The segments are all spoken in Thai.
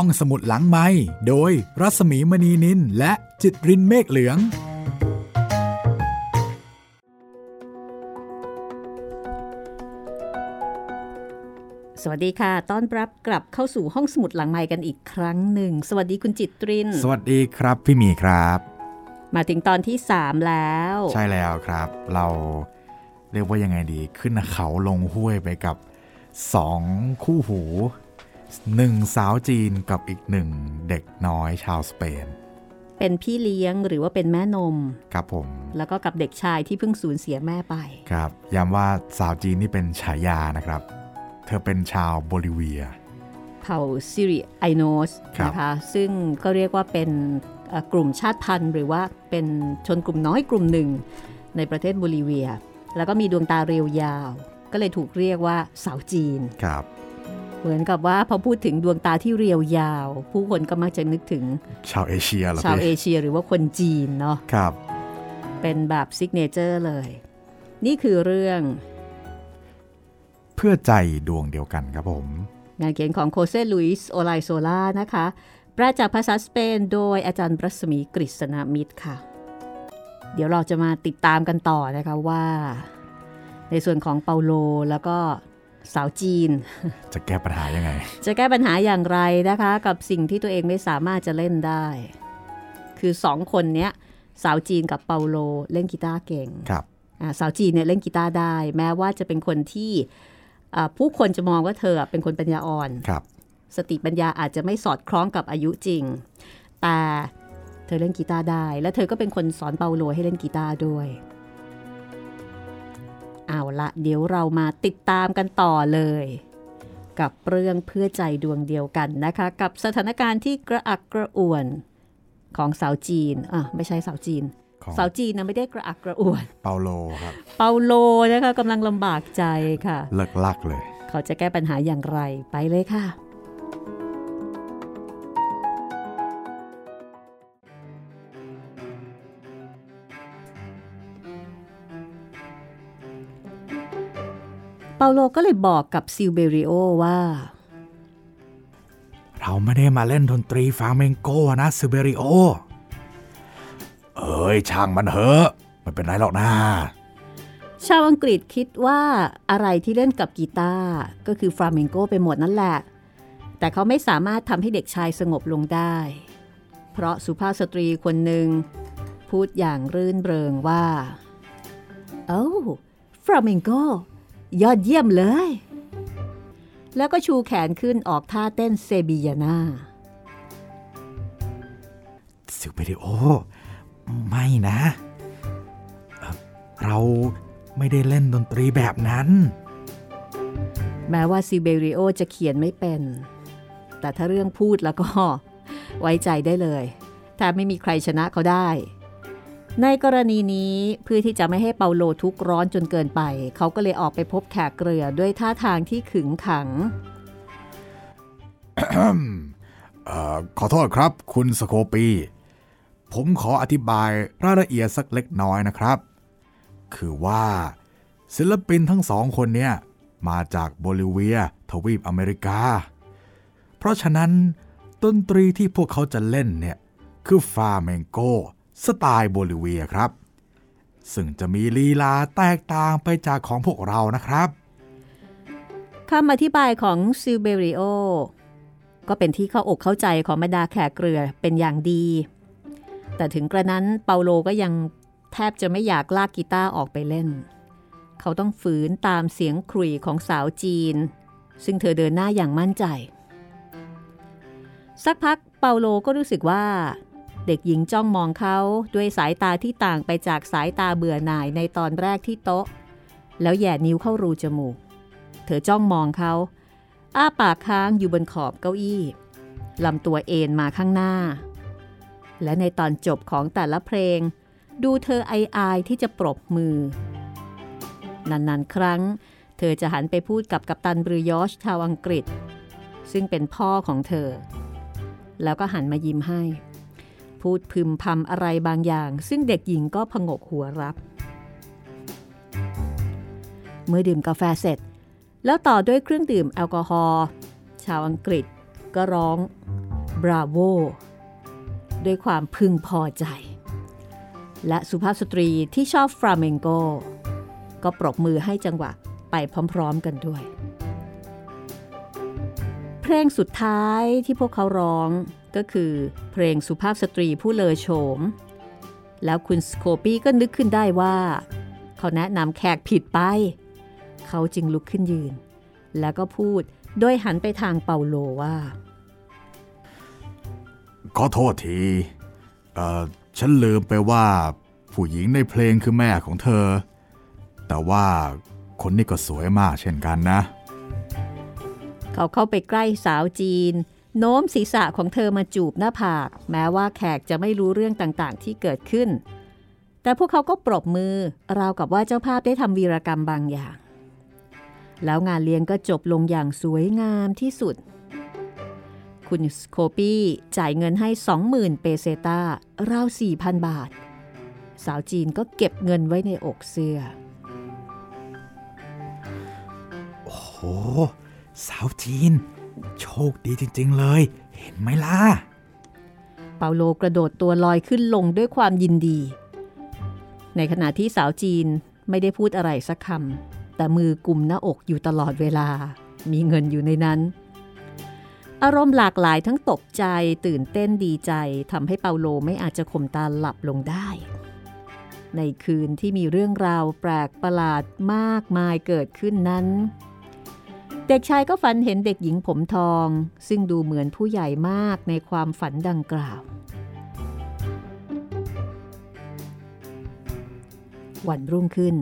ห้องสมุดหลังไม้โดยรัสมีมณีนินและจิตรินเมฆเหลือง สวัสดีค่ะ ต้อนรับกลับเข้าสู่ห้องสมุดหลังไม้กันอีกครั้งหนึ่ง สวัสดีคุณจิตริน สวัสดีครับพี่หมีครับ มาถึงตอนที่ 3 แล้ว ใช่แล้วครับ เราเรียกว่ายังไงดี ขึ้นเขาลงห้วยไปกับสองคู่หู หนึ่งสาวจีนกับอีกหนึ่งเด็กน้อยชาวสเปน เป็นพี่เลี้ยงหรือว่าเป็นแม่นม ครับผม แล้วก็กับเด็กชายที่เพิ่งสูญเสียแม่ไป ครับ ย้ำว่าสาวจีนนี่เป็นฉายานะครับ เธอเป็นชาวโบลิเวีย เผ่าซิริไอโนสครับนะคะ ซึ่งก็เรียกว่าเป็นเอ่อกลุ่มชาติพันธุ์ หรือว่าเป็นชนกลุ่มน้อยกลุ่มหนึ่งในประเทศโบลิเวีย แล้วก็มีดวงตาเรียวยาว ก็เลยถูกเรียกว่าสาวจีน ครับ เหมือนกับว่าพอพูดถึงดวงตาที่เรียวยาว ผู้คนก็มักจะนึกถึง ชาวเอเชียเหรอชาวเอพี่เชียหรือว่าคนจีนเนาะครับ เป็นแบบ signature เลย นี่คือเรื่อง เพื่อใจดวงเดียวกันครับผม งานเขียนของโคเซลุยส์โอไลโซล่านะคะแปลจากภาษาสเปนโดยอาจารย์รัศมีกฤษณมิตรค่ะ เดี๋ยวเราจะมาติดตามกันต่อนะคะว่า ในส่วนของเปาโลแล้วก็ สาวจีน จะแก้ปัญหายังไง จะแก้ปัญหาอย่างไรนะคะ กับสิ่งที่ตัวเองไม่สามารถจะเล่นได้ คือสองคนเนี้ยสาวจีนกับเปาโลเล่นกีตาร์เก่งครับอ่าสาวจีนเนี่ยเล่นกีตาร์ได้ แม้ว่าจะเป็นคนที่อ่าผู้คนจะมองว่าเธอเป็นคนปัญญาอ่อนครับ สติปัญญาอาจจะไม่สอดคล้องกับอายุจริง แต่เธอเล่นกีตาร์ได้ และเธอก็เป็นคนสอนเปาโลให้เล่นกีตาร์ด้วย เอาละเดี๋ยวเรามาติดตามกันต่อเลย กับเรื่องเพื่อใจดวงเดียวกันนะคะ กับสถานการณ์ที่กระอักกระอ่วนของสาวจีนอะไม่ใช่สาวจีนของสาวจีนนะไม่ได้กระอักกระอ่วน เปาโลครับ เปาโลนะคะกำลังลำบากใจค่ะเลิ่กลั่กเลย เขาจะแก้ปัญหาอย่างไรไปเลยค่ะ เปาโลก็เลยบอกกับซิลเบริโอว่า เราไม่ได้มาเล่นดนตรีฟลาเมงโกนะซิเบริโอ เอ้ย ช่างมันเหอะไม่เป็นไรหรอกนะชาวอังกฤษคิดว่าอะไรที่เล่นกับกีตาร์ก็คือฟลาเมงโกไปหมดนั่นแหละ แต่เขาไม่สามารถทำให้เด็กชายสงบลงได้ เพราะสุภาพสตรีคนหนึ่ง พูดอย่างรื่นเริงว่าโอ้ฟลาเมงโก ยอดเยี่ยมเลย แล้วก็ชูแขนขึ้นออกท่าเต้นเซบียานาซิเบริโอ ไม่นะเอ่อเราไม่ได้เล่นดนตรีแบบนั้น แม้ว่าซิเบริโอจะเขียนไม่เป็น แต่ถ้าเรื่องพูดแล้วก็ ไว้ใจได้เลย ถ้าไม่มีใครชนะเขาได้ ในกรณีนี้เพื่อที่จะไม่ให้เปาโลทุกร้อนจนเกินไป เขาก็เลยออกไปพบแขกเรือด้วยท่าทางที่ขึงขังออขอโทษครับ คุณสโคปี ผมขออธิบายรายละเอียดสักเล็กน้อยนะครับ คือว่า ศิลปินทั้งสองคนเนี่ย มาจากโบลิเวีย ทวีปอเมริกา เพราะฉะนั้นดนตรีที่พวกเขาจะเล่นเนี่ย คือฟาเมงโก สไตล์โบลิเวียครับ ซึ่งจะมีลีลาแตกต่างไปจากของพวกเรานะครับคำอธิบายของซิลเบริโอก็เป็นที่เข้าอกเข้าใจของบรรดาแขกเรือเป็นอย่างดี แต่ถึงกระนั้นเปาโลก็ยังแทบจะไม่อยากลากกีตาร์ออกไปเล่น เขาต้องฝืนตามเสียงขรุ่ยของสาวจีน ซึ่งเธอเดินหน้าอย่างมั่นใจ สักพักเปาโลก็รู้สึกว่า เด็กหญิงจ้องมองเขาด้วยสายตาที่ต่างไปจากสายตาเบื่อหน่ายในตอนแรกที่โต๊ะ แล้วแย่นิ้วเข้ารูจมูก เธอจ้องมองเขา อ้าปากค้างอยู่บนขอบเก้าอี้ลำตัวเอนมาข้างหน้า และในตอนจบของแต่ละเพลง ดูเธอไออายที่จะปรบมือ นานๆ ครั้ง เธอจะหันไปพูดกับกัปตันบรูยอชชาวอังกฤษ ซึ่งเป็นพ่อของเธอ แล้วก็หันมายิ้มให้ พูดพึมพำอะไรบางอย่าง ซึ่งเด็กหญิงก็ผงกหัวรับ เมื่อดื่มกาแฟเสร็จ แล้วต่อด้วยเครื่องดื่มแอลกอฮอล์ชาวอังกฤษก็ร้องบราโวด้วยความพึงพอใจ และสุภาพสตรีที่ชอบฟราเมงโก ก็ปรบมือให้จังหวะไปพร้อมๆกันด้วย เพลงสุดท้ายที่พวกเขาร้อง ก็คือเพลงสุภาพสตรีผู้เลอโฉม แล้วคุณสโคปี้ก็นึกขึ้นได้ว่า เขาแนะนำแขกผิดไป เขาจึงลุกขึ้นยืน แล้วก็พูดโดยหันไปทางเปาโลว่า ขอโทษที เอ่อ ฉันลืมไปว่าผู้หญิงในเพลงคือแม่ของเธอ แต่ว่าคนนี้ก็สวยมากเช่นกันนะ เขาเข้าไปใกล้สาวจีน โน้มศีรษะของเธอมาจูบหน้าผาก แม้ว่าแขกจะไม่รู้เรื่องต่างๆ ที่เกิดขึ้น แต่พวกเขาก็ปรบมือราวกับว่าเจ้าภาพได้ทำวีรกรรมบางอย่าง แล้วงานเลี้ยงก็จบลงอย่างสวยงามที่สุด คุณสโคปี้จ่ายเงินให้ 20,000 เปเซตาราว 4,000 บาท สาวจีนก็เก็บเงินไว้ในอกเสื้อ โอ้โห สาวจีน โชคดีจริง ๆ เลย เห็นไหมล่ะ เปาโลกระโดดตัวลอยขึ้นลงด้วยความยินดี ในขณะที่สาวจีนไม่ได้พูดอะไรสักคำแต่มือกุมหน้าอกอยู่ตลอดเวลา มีเงินอยู่ในนั้น อารมณ์หลากหลายทั้งตกใจตื่นเต้นดีใจทำให้เปาโลไม่อาจจะข่มตาหลับลงได้ ในคืนที่มีเรื่องราวแปลกประหลาดมากมายเกิดขึ้นนั้น เด็กชายก็ฝันเห็นเด็กหญิงผมทอง ซึ่งดูเหมือนผู้ใหญ่มากในความฝันดังกล่าว วันรุ่งขึ้น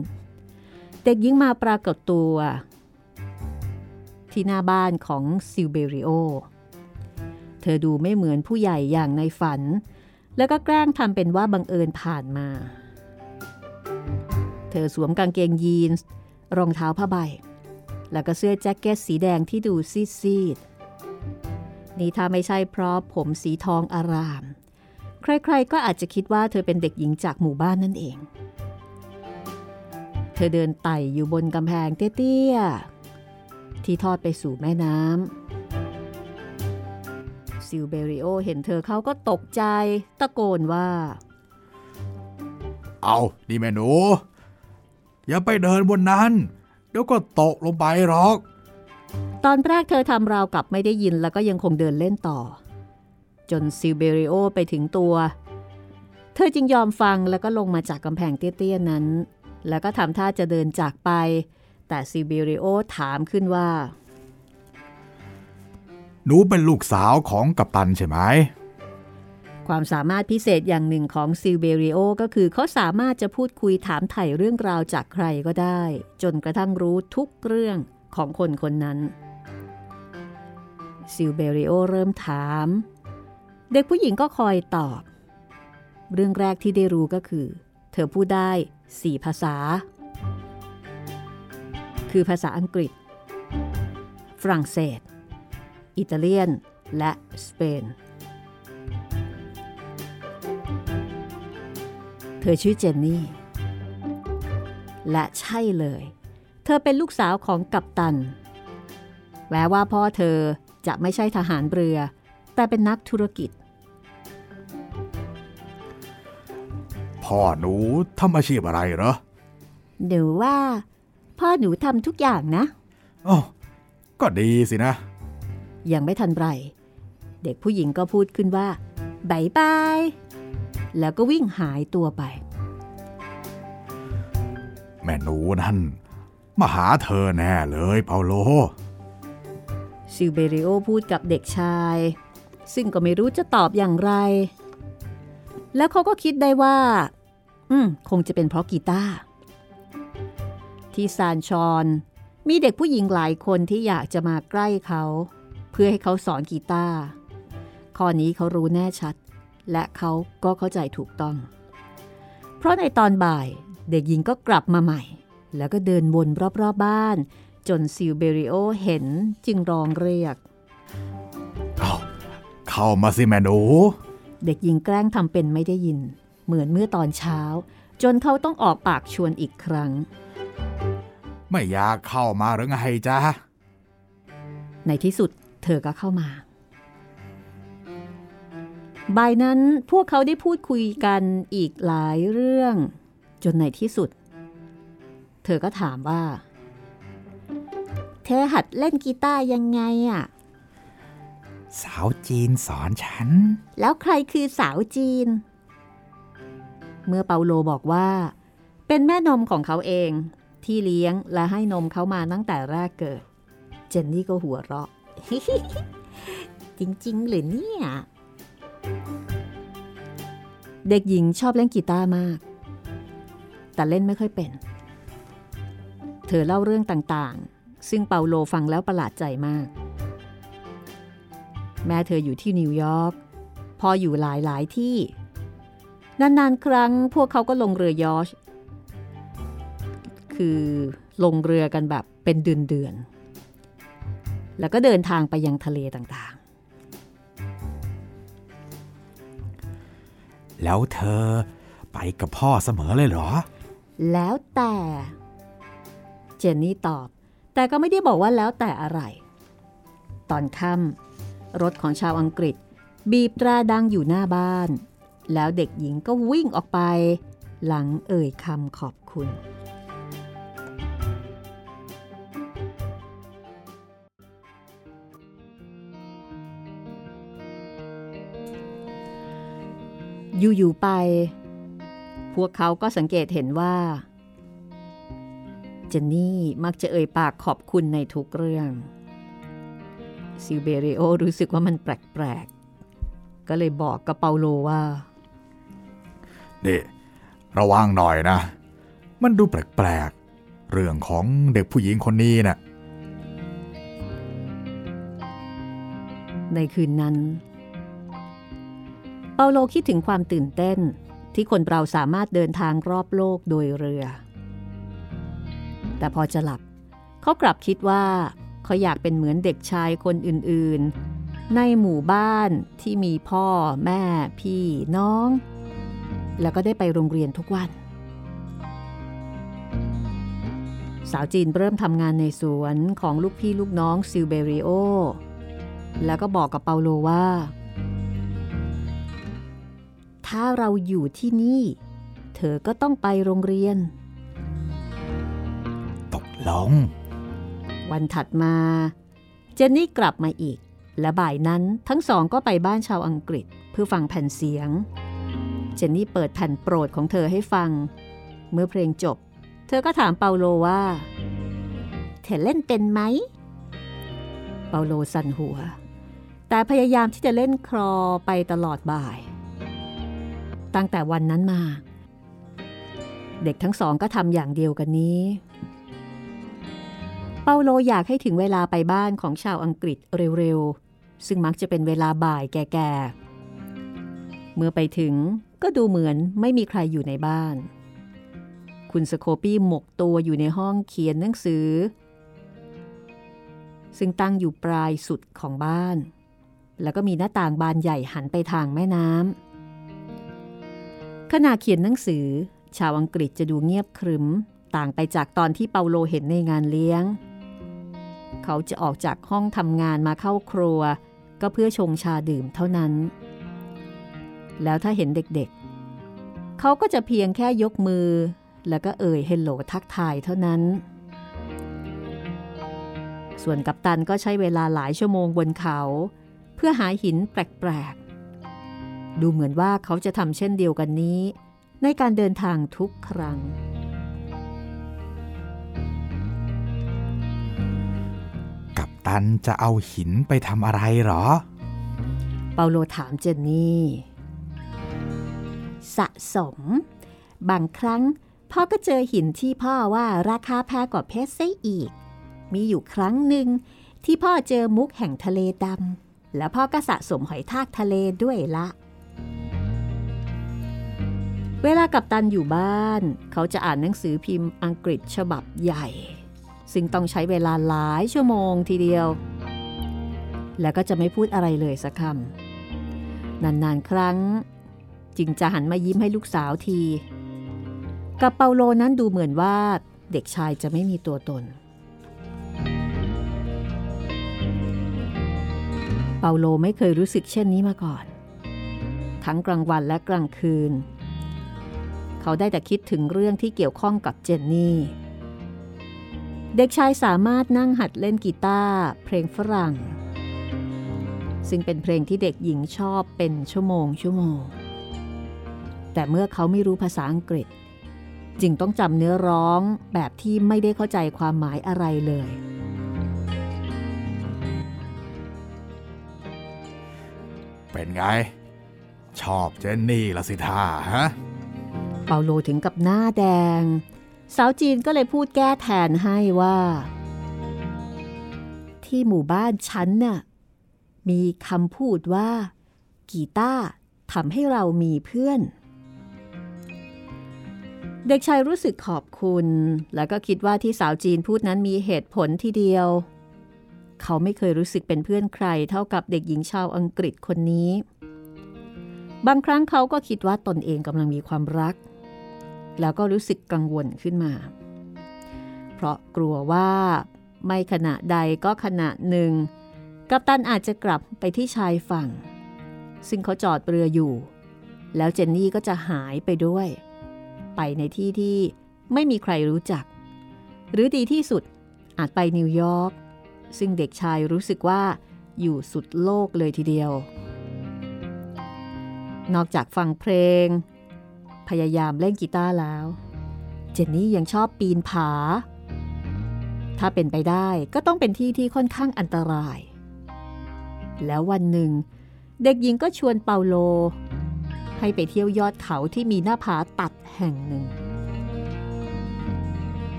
เด็กหญิงมาปรากฏตัว ที่หน้าบ้านของซิลเบริโอ เธอดูไม่เหมือนผู้ใหญ่อย่างในฝัน แล้วก็แกล้งทำเป็นว่าบังเอิญผ่านมา เธอสวมกางเกงยีนส์รองเท้าผ้าใบ แล้วก็เสื้อแจ็คเก็ตสีแดงที่ดูซีดๆนี่ถ้าไม่ใช่เพราะผมสีทองอาราม ใครๆก็อาจจะคิดว่าเธอเป็นเด็กหญิงจากหมู่บ้านนั่นเอง เธอเดินไต่อยู่บนกำแพงเตี้ยๆ ที่ทอดไปสู่แม่น้ำซิลเบริโอเห็นเธอเขาก็ตกใจตะโกนว่า เอานี่แม่หนู อย่าไปเดินบนนั้น เดี๋ยวก็ตกลงไปหรอก ตอนแรกเธอทำราวกับไม่ได้ยินแล้วก็ยังคงเดินเล่นต่อ จนซิลเบริโอไปถึงตัว เธอจึงยอมฟังแล้วก็ลงมาจากกำแพงเตี้ยๆนั้น แล้วก็ทำท่าจะเดินจากไป แต่ซิลเบริโอถามขึ้นว่า หนูเป็นลูกสาวของกัปตันใช่ไหม ความสามารถพิเศษอย่างหนึ่งของซิลเบริโอก็คือเขาสามารถจะพูดคุยถามไถ่เรื่องราวจากใครก็ได้ จนกระทั่งรู้ทุกเรื่องของคนคนนั้น ซิลเบริโอเริ่มถาม เด็กผู้หญิงก็คอยตอบ เรื่องแรกที่ได้รู้ก็คือ เธอพูดได้สี่ภาษา คือภาษาอังกฤษ ฝรั่งเศส อิตาเลียน และสเปน ธอชื่อเจนนี่ และใช่เลย เธอเป็นลูกสาวของกัปตัน แม้ว่าพ่อเธอจะไม่ใช่ทหารเรือ แต่เป็นนักธุรกิจ พ่อหนูทำอาชีพอะไรเหรอ หนูว่า พ่อหนูทำทุกอย่างนะอ๋อก็ดีสินะ ยังไม่ทันไร เด็กผู้หญิงก็พูดขึ้นว่า bye bye แล้วก็วิ่งหายตัวไป แม่หนูนั่นมาหาเธอแน่เลยเปาโล ซิลเบริโอพูดกับเด็กชาย ซึ่งก็ไม่รู้จะตอบอย่างไร แล้วเขาก็คิดได้ว่า อืม คงจะเป็นเพราะกีตาร์ที่ซานชอนมีเด็กผู้หญิงหลายคนที่อยากจะมาใกล้เขา เพื่อให้เขาสอนกีตาร์ข้อนี้เขารู้แน่ชัด และเขาก็เข้าใจถูกต้อง เพราะในตอนบ่ายเด็กหญิงก็กลับมาใหม่ แล้วก็เดินวนรอบๆบ้าน จนซิลเบริโอเห็นจึงร้องเรียกเอาเข้ามาสิแม่หนู เด็กหญิงแกล้งทำเป็นไม่ได้ยิน เหมือนเมื่อตอนเช้า จนเขาต้องออกปากชวนอีกครั้ง ไม่อยากเข้ามาหรือไงจ๊ะ ในที่สุดเธอก็เข้ามา บ่ายนั้นพวกเขาได้พูดคุยกันอีกหลายเรื่อง จนในที่สุด เธอก็ถามว่า เธอหัดเล่นกีตาร์ยังไงอะสาวจีนสอนฉัน แล้วใครคือสาวจีน เมื่อเปาโลบอกว่า เป็นแม่นมของเขาเองที่เลี้ยงและให้นมเขามาตั้งแต่แรกเกิด เจนนี่ก็หัวเราะ จริง ๆ หรือเนี่ย เด็กหญิงชอบเล่นกีตาร์มาก แต่เล่นไม่ค่อยเป็น เธอเล่าเรื่องต่างๆ ซึ่งเปาโลฟังแล้วประหลาดใจมาก แม่เธออยู่ที่นิวยอร์กพออยู่หลายๆที่ นานๆ ครั้งพวกเขาก็ลงเรือยอชคือลงเรือกันแบบเป็นเดือนๆ แล้วก็เดินทางไปยังทะเลต่าง แล้วเธอไปกับพ่อเสมอเลยเหรอ แล้วแต่ เจนนี่ตอบ แต่ก็ไม่ได้บอกว่าแล้วแต่อะไร ตอนค่ำรถของชาวอังกฤษ บีบตราดังอยู่หน้าบ้าน แล้วเด็กหญิงก็วิ่งออกไป หลังเอ่ยคำขอบคุณ อยู่ๆไป พวกเขาก็สังเกตเห็นว่า เจนนี่มักจะเอ่ยปากขอบคุณในทุกเรื่อง ซิลเบริโอรู้สึกว่ามันแปลกๆ ก็เลยบอกกับเปาโลว่าเด็ระวังหน่อยนะ มันดูแปลกๆ เรื่องของเด็กผู้หญิงคนนี้นะ่ะในคืนนั้น เปาโลคิดถึงความตื่นเต้นที่คนเราสามารถเดินทางรอบโลกโดยเรือ แต่พอจะหลับ เขากลับคิดว่า เขาอยากเป็นเหมือนเด็กชายคนอื่นๆ ในหมู่บ้านที่มีพ่อแม่ พี่น้อง แล้วก็ได้ไปโรงเรียนทุกวัน สาวจีนเริ่มทำงานในสวนของลูกพี่ลูกน้องซิลเบริโอ แล้วก็บอกกับเปาโลว่า ถ้าเราอยู่ที่นี่ เธอก็ต้องไปโรงเรียน ตกลง วันถัดมา เจนนี่กลับมาอีก และบ่ายนั้นทั้งสองก็ไปบ้านชาวอังกฤษเพื่อฟังแผ่นเสียง เจนนี่เปิดแผ่นโปรดของเธอให้ฟัง เมื่อเพลงจบ เธอก็ถามเปาโลว่า เธอเล่นเป็นไหม เปาโลสั่นหัว แต่พยายามที่จะเล่นครอไปตลอดบ่าย ตั้งแต่วันนั้นมา เด็กทั้งสองก็ทำอย่างเดียวกันนี้ เปาโลอยากให้ถึงเวลาไปบ้านของชาวอังกฤษเร็วๆ ซึ่งมักจะเป็นเวลาบ่ายแก่ๆ เมื่อไปถึงก็ดูเหมือนไม่มีใครอยู่ในบ้าน คุณสโคปี้หมกตัวอยู่ในห้องเขียนหนังสือ ซึ่งตั้งอยู่ปลายสุดของบ้าน แล้วก็มีหน้าต่างบานใหญ่หันไปทางแม่น้ำ ขณะเขียนหนังสือ ชาวอังกฤษจะดูเงียบครึม ต่างไปจากตอนที่เปาโลเห็นในงานเลี้ยง เขาจะออกจากห้องทำงานมาเข้าครัว ก็เพื่อชงชาดื่มเท่านั้น แล้วถ้าเห็นเด็กๆ เขาก็จะเพียงแค่ยกมือ แล้วก็เอ่ยเฮลโลทักทายเท่านั้น ส่วนกัปตันก็ใช้เวลาหลายชั่วโมงบนเขา เพื่อหาหินแปลก ดูเหมือนว่าเขาจะทำเช่นเดียวกันนี้ ในการเดินทางทุกครั้ง กัปตันจะเอาหินไปทำอะไรหรอ เปาโลถามเจนนี่ สะสม บางครั้งพ่อก็เจอหินที่พ่อว่าราคาแพงกว่าเพชรซะอีก มีอยู่ครั้งหนึ่งที่พ่อเจอมุกแห่งทะเลดำ แล้วพ่อก็สะสมหอยทากทะเลด้วยละ เวลากับตันอยู่บ้าน เขาจะอ่านหนังสือพิมพ์อังกฤษฉบับใหญ่ ซึ่งต้องใช้เวลาหลายชั่วโมงทีเดียว แล้วก็จะไม่พูดอะไรเลยสักคำนานๆ ครั้ง จึงจะหันมายิ้มให้ลูกสาวที กับเปาโลนั้นดูเหมือนว่าเด็กชายจะไม่มีตัวตน เปาโลไม่เคยรู้สึกเช่นนี้มาก่อน ทั้งกลางวันและกลางคืนเขาได้แต่คิดถึงเรื่องที่เกี่ยวข้องกับเจนนี่ เด็กชายสามารถนั่งหัดเล่นกีตาร์เพลงฝรั่ง ซึ่งเป็นเพลงที่เด็กหญิงชอบเป็นชั่วโมงชั่วโมง แต่เมื่อเขาไม่รู้ภาษาอังกฤษ จึงต้องจำเนื้อร้องแบบที่ไม่ได้เข้าใจความหมายอะไรเลยเป็นไง ชอบเจนนี่ละสิท่าฮะ เปาโลถึงกับหน้าแดง สาวจีนก็เลยพูดแก้แทนให้ว่า ที่หมู่บ้านฉันน่ะมีคำพูดว่า กีตาร์ทำให้เรามีเพื่อน เด็กชายรู้สึกขอบคุณ แล้วก็คิดว่าที่สาวจีนพูดนั้นมีเหตุผลทีเดียว เขาไม่เคยรู้สึกเป็นเพื่อนใครเท่ากับเด็กหญิงชาวอังกฤษคนนี้ บางครั้งเขาก็คิดว่าตนเองกำลังมีความรัก แล้วก็รู้สึกกังวลขึ้นมา เพราะกลัวว่าไม่ขณะใดก็ขณะหนึ่ง กัปตันอาจจะกลับไปที่ชายฝั่ง ซึ่งเขาจอดเรืออยู่ แล้วเจนนี่ก็จะหายไปด้วย ไปในที่ที่ไม่มีใครรู้จัก หรือดีที่สุดอาจไปนิวยอร์กซึ่งเด็กชายรู้สึกว่าอยู่สุดโลกเลยทีเดียว นอกจากฟังเพลง พยายามเล่นกีตาร์แล้ว เจนนี่ยังชอบปีนผา ถ้าเป็นไปได้ก็ต้องเป็นที่ที่ค่อนข้างอันตราย แล้ววันหนึ่ง เด็กหญิงก็ชวนเปาโล ให้ไปเที่ยวยอดเขาที่มีหน้าผาตัดแห่งหนึ่ง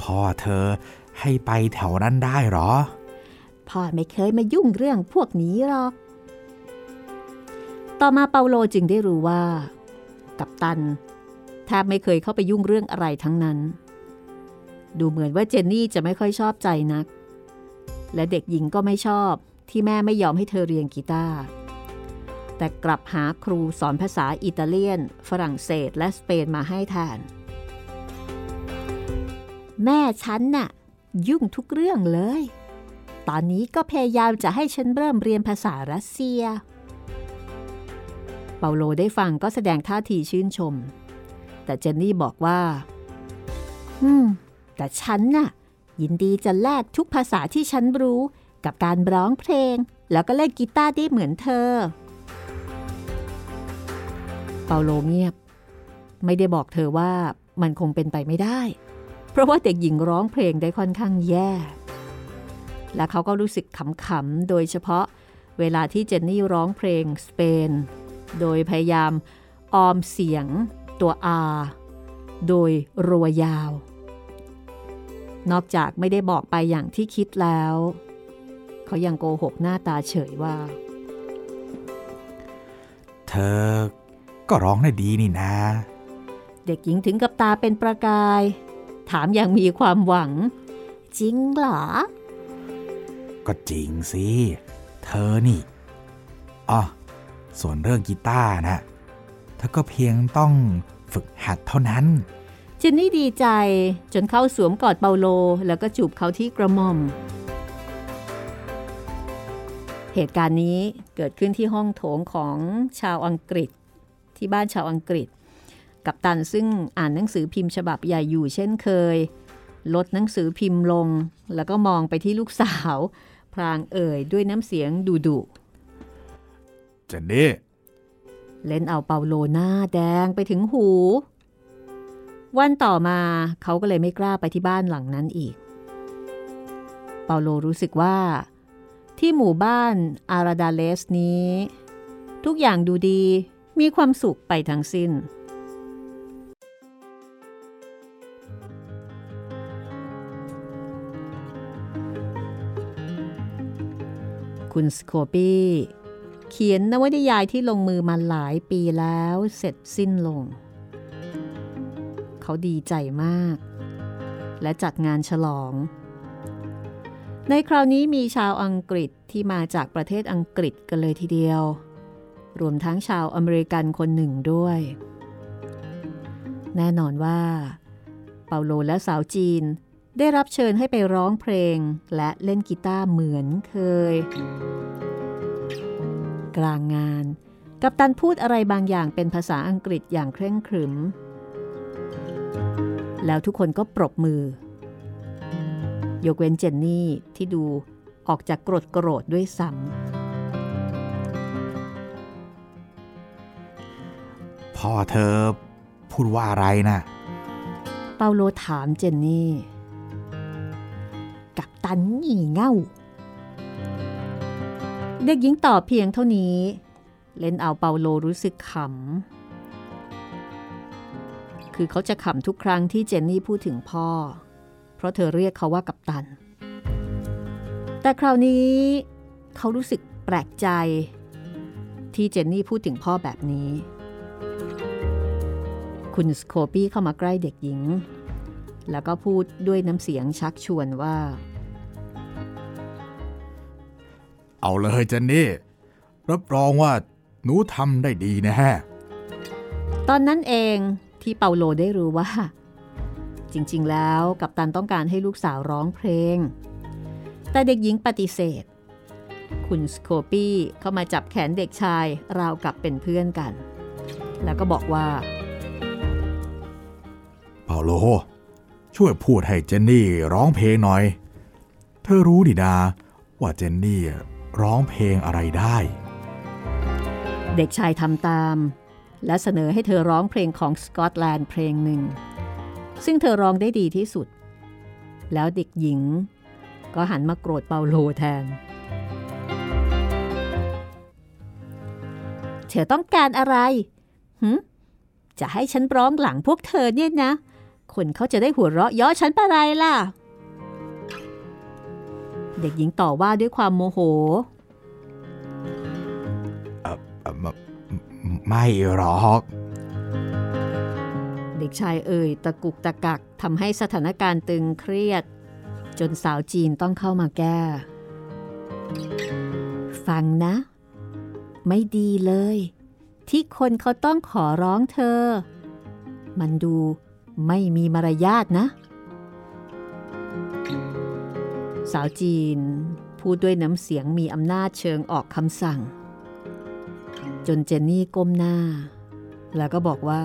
พ่อเธอ ให้ไปแถวนั้นได้หรอ พ่อไม่เคยมายุ่งเรื่องพวกนี้หรอก ต่อมาเปาโลจึงได้รู้ว่า กัปตันแทบไม่เคยเข้าไปยุ่งเรื่องอะไรทั้งนั้น ดูเหมือนว่าเจนนี่จะไม่ค่อยชอบใจนัก และเด็กหญิงก็ไม่ชอบที่แม่ไม่ยอมให้เธอเรียนกีตาร์แต่กลับหาครูสอนภาษาอิตาเลียน ฝรั่งเศสและสเปนมาให้แทน แม่ฉันน่ะ ยุ่งทุกเรื่องเลย ตอนนี้ก็พยายามจะให้ฉันเริ่มเรียนภาษารัสเซีย เปาโลได้ฟังก็แสดงท่าทีชื่นชม แต่เจนนี่บอกว่า อืม แต่ฉันน่ะ ยินดีจะแลกทุกภาษาที่ฉันรู้กับการร้องเพลง แล้วก็เล่นกีตาร์ได้เหมือนเธอ เปาโลเงียบ ไม่ได้บอกเธอว่ามันคงเป็นไปไม่ได้ เพราะว่าเด็กหญิงร้องเพลงได้ค่อนข้างแย่ และเขาก็รู้สึกขำๆ โดยเฉพาะเวลาที่เจนนี่ร้องเพลงสเปน โดยพยายามออมเสียงตัว R โดยรัวยาว นอกจากไม่ได้บอกไปอย่างที่คิดแล้ว เขายังโกหกหน้าตาเฉยว่า เธอก็ร้องได้ดีนี่นะ เด็กหญิงถึงกับตาเป็นประกาย ถามอย่างมีความหวัง จริงเหรอ ก็จริงสิ เธอนี่อ๋อส่วนเรื่องกีตาร์นะเธอก็เพียงต้องฝึกหัดเท่านั้นเจนนี่ดีใจจนเข้าสวมกอดเปาโลแล้วก็จูบเขาที่กระหม่อม เหตุการณ์นี้เกิดขึ้นที่ห้องโถงของชาวอังกฤษ ที่บ้านชาวอังกฤษ กับตันซึ่งอ่านหนังสือพิมพ์ฉบับใหญ่อยู่เช่นเคย ลดหนังสือพิมพ์ลง แล้วก็มองไปที่ลูกสาวพรางเอ่ยด้วยน้ำเสียงดุดุเจนนี่ เล่นเอาเปาโลหน้าแดงไปถึงหู วันต่อมาเขาก็เลยไม่กล้าไปที่บ้านหลังนั้นอีก เปาโลรู้สึกว่า ที่หมู่บ้านอาราดาเลสนี้ ทุกอย่างดูดีมีความสุขไปทั้งสิ้น คุณสโคปี้เขียนนวนิยายที่ลงมือมาหลายปีแล้วเสร็จสิ้นลง เขาดีใจมาก และจัดงานฉลอง ในคราวนี้มีชาวอังกฤษที่มาจากประเทศอังกฤษกันเลยทีเดียว รวมทั้งชาวอเมริกันคนหนึ่งด้วย แน่นอนว่า เปาโลและสาวจีน ได้รับเชิญให้ไปร้องเพลงและเล่นกีตาร์เหมือนเคย กลางงาน กัปตันพูดอะไรบางอย่างเป็นภาษาอังกฤษอย่างเคร่งครึม แล้วทุกคนก็ปรบมือ ยกเว้นเจนนี่ที่ดูออกจากโกรธโกรธด้วยซ้ำพ่อเธอพูดว่าอะไรนะเปาโลถามเจนนี่ันงี่เง่า เด็กหญิงตอบเพียงเท่านี้ เล่นเอาเปาโลรู้สึกขำ คือเขาจะขำทุกครั้งที่เจนนี่พูดถึงพ่อ เพราะเธอเรียกเขาว่ากับตัน แต่คราวนี้เขารู้สึกแปลกใจ ที่เจนนี่พูดถึงพ่อแบบนี้ คุณสโคปี้เข้ามาใกล้เด็กหญิงแล้วก็พูดด้วยน้ำเสียงชักชวนว่า เอาเลยเจนนี่ รับรองว่าหนูทำได้ดีนะฮะ ตอนนั้นเองที่เปาโลได้รู้ว่า จริงๆ แล้วกัปตันต้องการให้ลูกสาวร้องเพลง แต่เด็กหญิงปฏิเสธ คุณสโคปี้เข้ามาจับแขนเด็กชายราวกับเป็นเพื่อนกัน แล้วก็บอกว่า เปาโล ช่วยพูดให้เจนนี่ร้องเพลงหน่อย เธอรู้ดิดาว่าเจนนี่ ร้องเพลงอะไรได้ เด็กชายทำตาม และเสนอให้เธอร้องเพลงของสกอตแลนด์เพลงหนึ่ง ซึ่งเธอร้องได้ดีที่สุด แล้วเด็กหญิง ก็หันมาโกรธเปาโลแทน เธอต้องการอะไรหืจะให้ฉันร้องหลังพวกเธอเนี่ยนะ คนเขาจะได้หัวเราะย้อฉันปะไรล่ะ เด็กหญิงต่อว่าด้วยความโมโห ไม่หรอก เด็กชายเอ่ยตะกุกตะกักทำให้สถานการณ์ตึงเครียด จนสาวจีนต้องเข้ามาแก้ ฟังนะ ไม่ดีเลย ที่คนเขาต้องขอร้องเธอ มันดูไม่มีมารยาทนะ สาวจีน พูดด้วยน้ำเสียงมีอำนาจเชิงออกคำสั่ง จนเจนนี่ก้มหน้า แล้วก็บอกว่า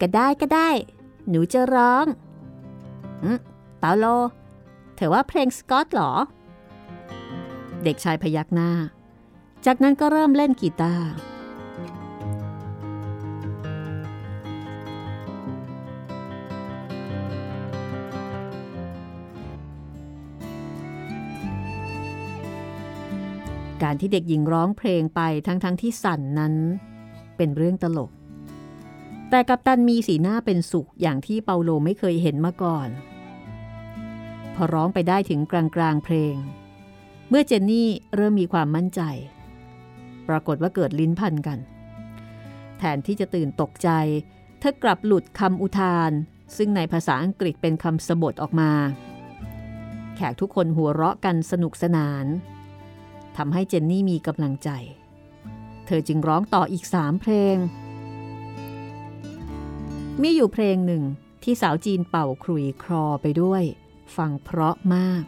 ก็ได้ก็ได้ หนูจะร้องอืมเปาโล เธอว่าเพลงสกอตหรอ เด็กชายพยักหน้า จากนั้นก็เริ่มเล่นกีตาร์ การที่เด็กหญิงร้องเพลงไปทั้งๆทที่สั่นนั้น เป็นเรื่องตลก แต่กัปตันมีสีหน้าเป็นสุขอย่างที่เปาโลไม่เคยเห็นมาก่อน พอร้องไปได้ถึงกลางกลางเพลง เมื่อเจนนี่เริ่มมีความมั่นใจ ปรากฏว่าเกิดลิ้นพันกัน แทนที่จะตื่นตกใจ เธอกลับหลุดคำอุทาน ซึ่งในภาษาอังกฤษเป็นคำสบทออกมา แขกทุกคนหัวเราะกันสนุกสนาน ทำให้เจนนี่มีกำลังใจ เธอจึงร้องต่ออีกสามเพลง มีอยู่เพลงหนึ่งที่สาวจีนเป่าครุยครอไปด้วย ฟังเพราะมาก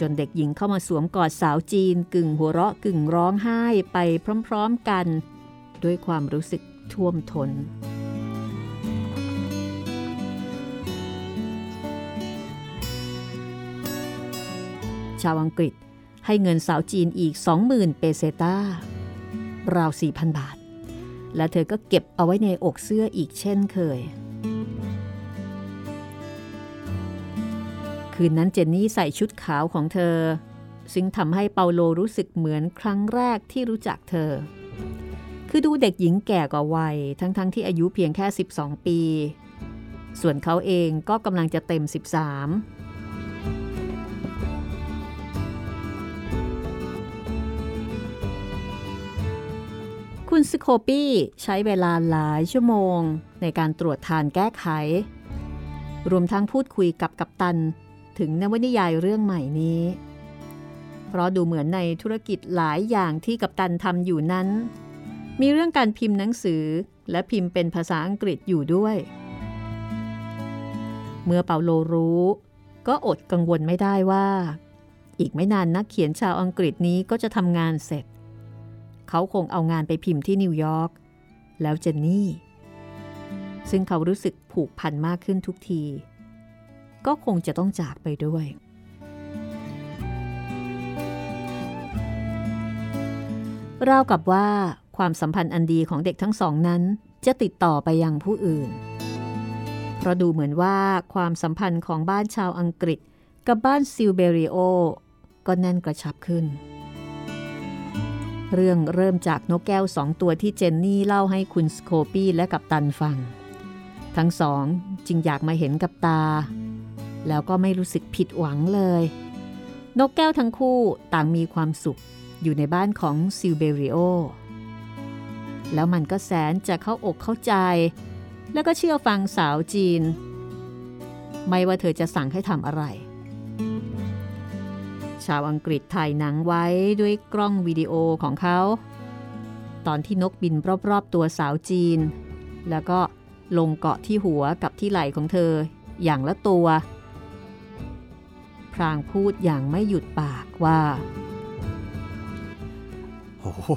จนเด็กหญิงเข้ามาสวมกอดสาวจีนกึ่งหัวเราะกึ่งร้องไห้ไปพร้อมๆกัน ด้วยความรู้สึกท่วมทนชาวอังกฤษ ให้เงินสาวจีนอีก 20,000 เปเซตาราว 4,000 บาท และเธอก็เก็บเอาไว้ในอกเสื้ออีกเช่นเคย คืนนั้นเจนนี่ใส่ชุดขาวของเธอ ซึ่งทำให้เปาโลรู้สึกเหมือนครั้งแรกที่รู้จักเธอ คือดูเด็กหญิงแก่กว่าวัย ทั้งๆทที่อายุเพียงแค่ 12 ปี ส่วนเขาเองก็กำลังจะเต็ม 13 สโคปี้ใช้เวลาหลายชั่วโมง ในการตรวจทานแก้ไข รวมทั้งพูดคุยกับกัปตัน ถึงนวนิยายเรื่องใหม่นี้ เพราะดูเหมือนในธุรกิจหลายอย่างที่กัปตันทำอยู่นั้น มีเรื่องการพิมพ์หนังสือและพิมพ์เป็นภาษาอังกฤษอยู่ด้วย เมื่อเปาโลรู้ ก็อดกังวลไม่ได้ว่า อีกไม่นานนักเขียนชาวอังกฤษนี้ก็จะทำงานเสร็จ เขาคงเอางานไปพิมพ์ที่นิวยอร์กแล้วเจนนี่ ซึ่งเขารู้สึกผูกพันมากขึ้นทุกที ก็คงจะต้องจากไปด้วย ราวกับว่าความสัมพันธ์อันดีของเด็กทั้งสองนั้นจะติดต่อไปยังผู้อื่น เพราะดูเหมือนว่าความสัมพันธ์ของบ้านชาวอังกฤษ กับบ้านซิลเบริโอก็แน่นกระชับขึ้น เรื่องเริ่มจากนกแก้วสองตัวที่เจนนี่เล่าให้คุณสโคปี้และกับตันฟัง ทั้งสองจึงอยากมาเห็นกับตา แล้วก็ไม่รู้สึกผิดหวังเลย นกแก้วทั้งคู่ต่างมีความสุขอยู่ในบ้านของซิลเบริโอ แล้วมันก็แสนจะเข้าอกเข้าใจ แล้วก็เชื่อฟังสาวจีน ไม่ว่าเธอจะสั่งให้ทำอะไร ชาวอังกฤษถ่ายหนังไว้ด้วยกล้องวิดีโอของเขา ตอนที่นกบินรอบๆตัวสาวจีน แล้วก็ลงเกาะที่หัวกับที่ไหล่ของเธออย่างละตัว พรางพูดอย่างไม่หยุดปากว่าโอ้โห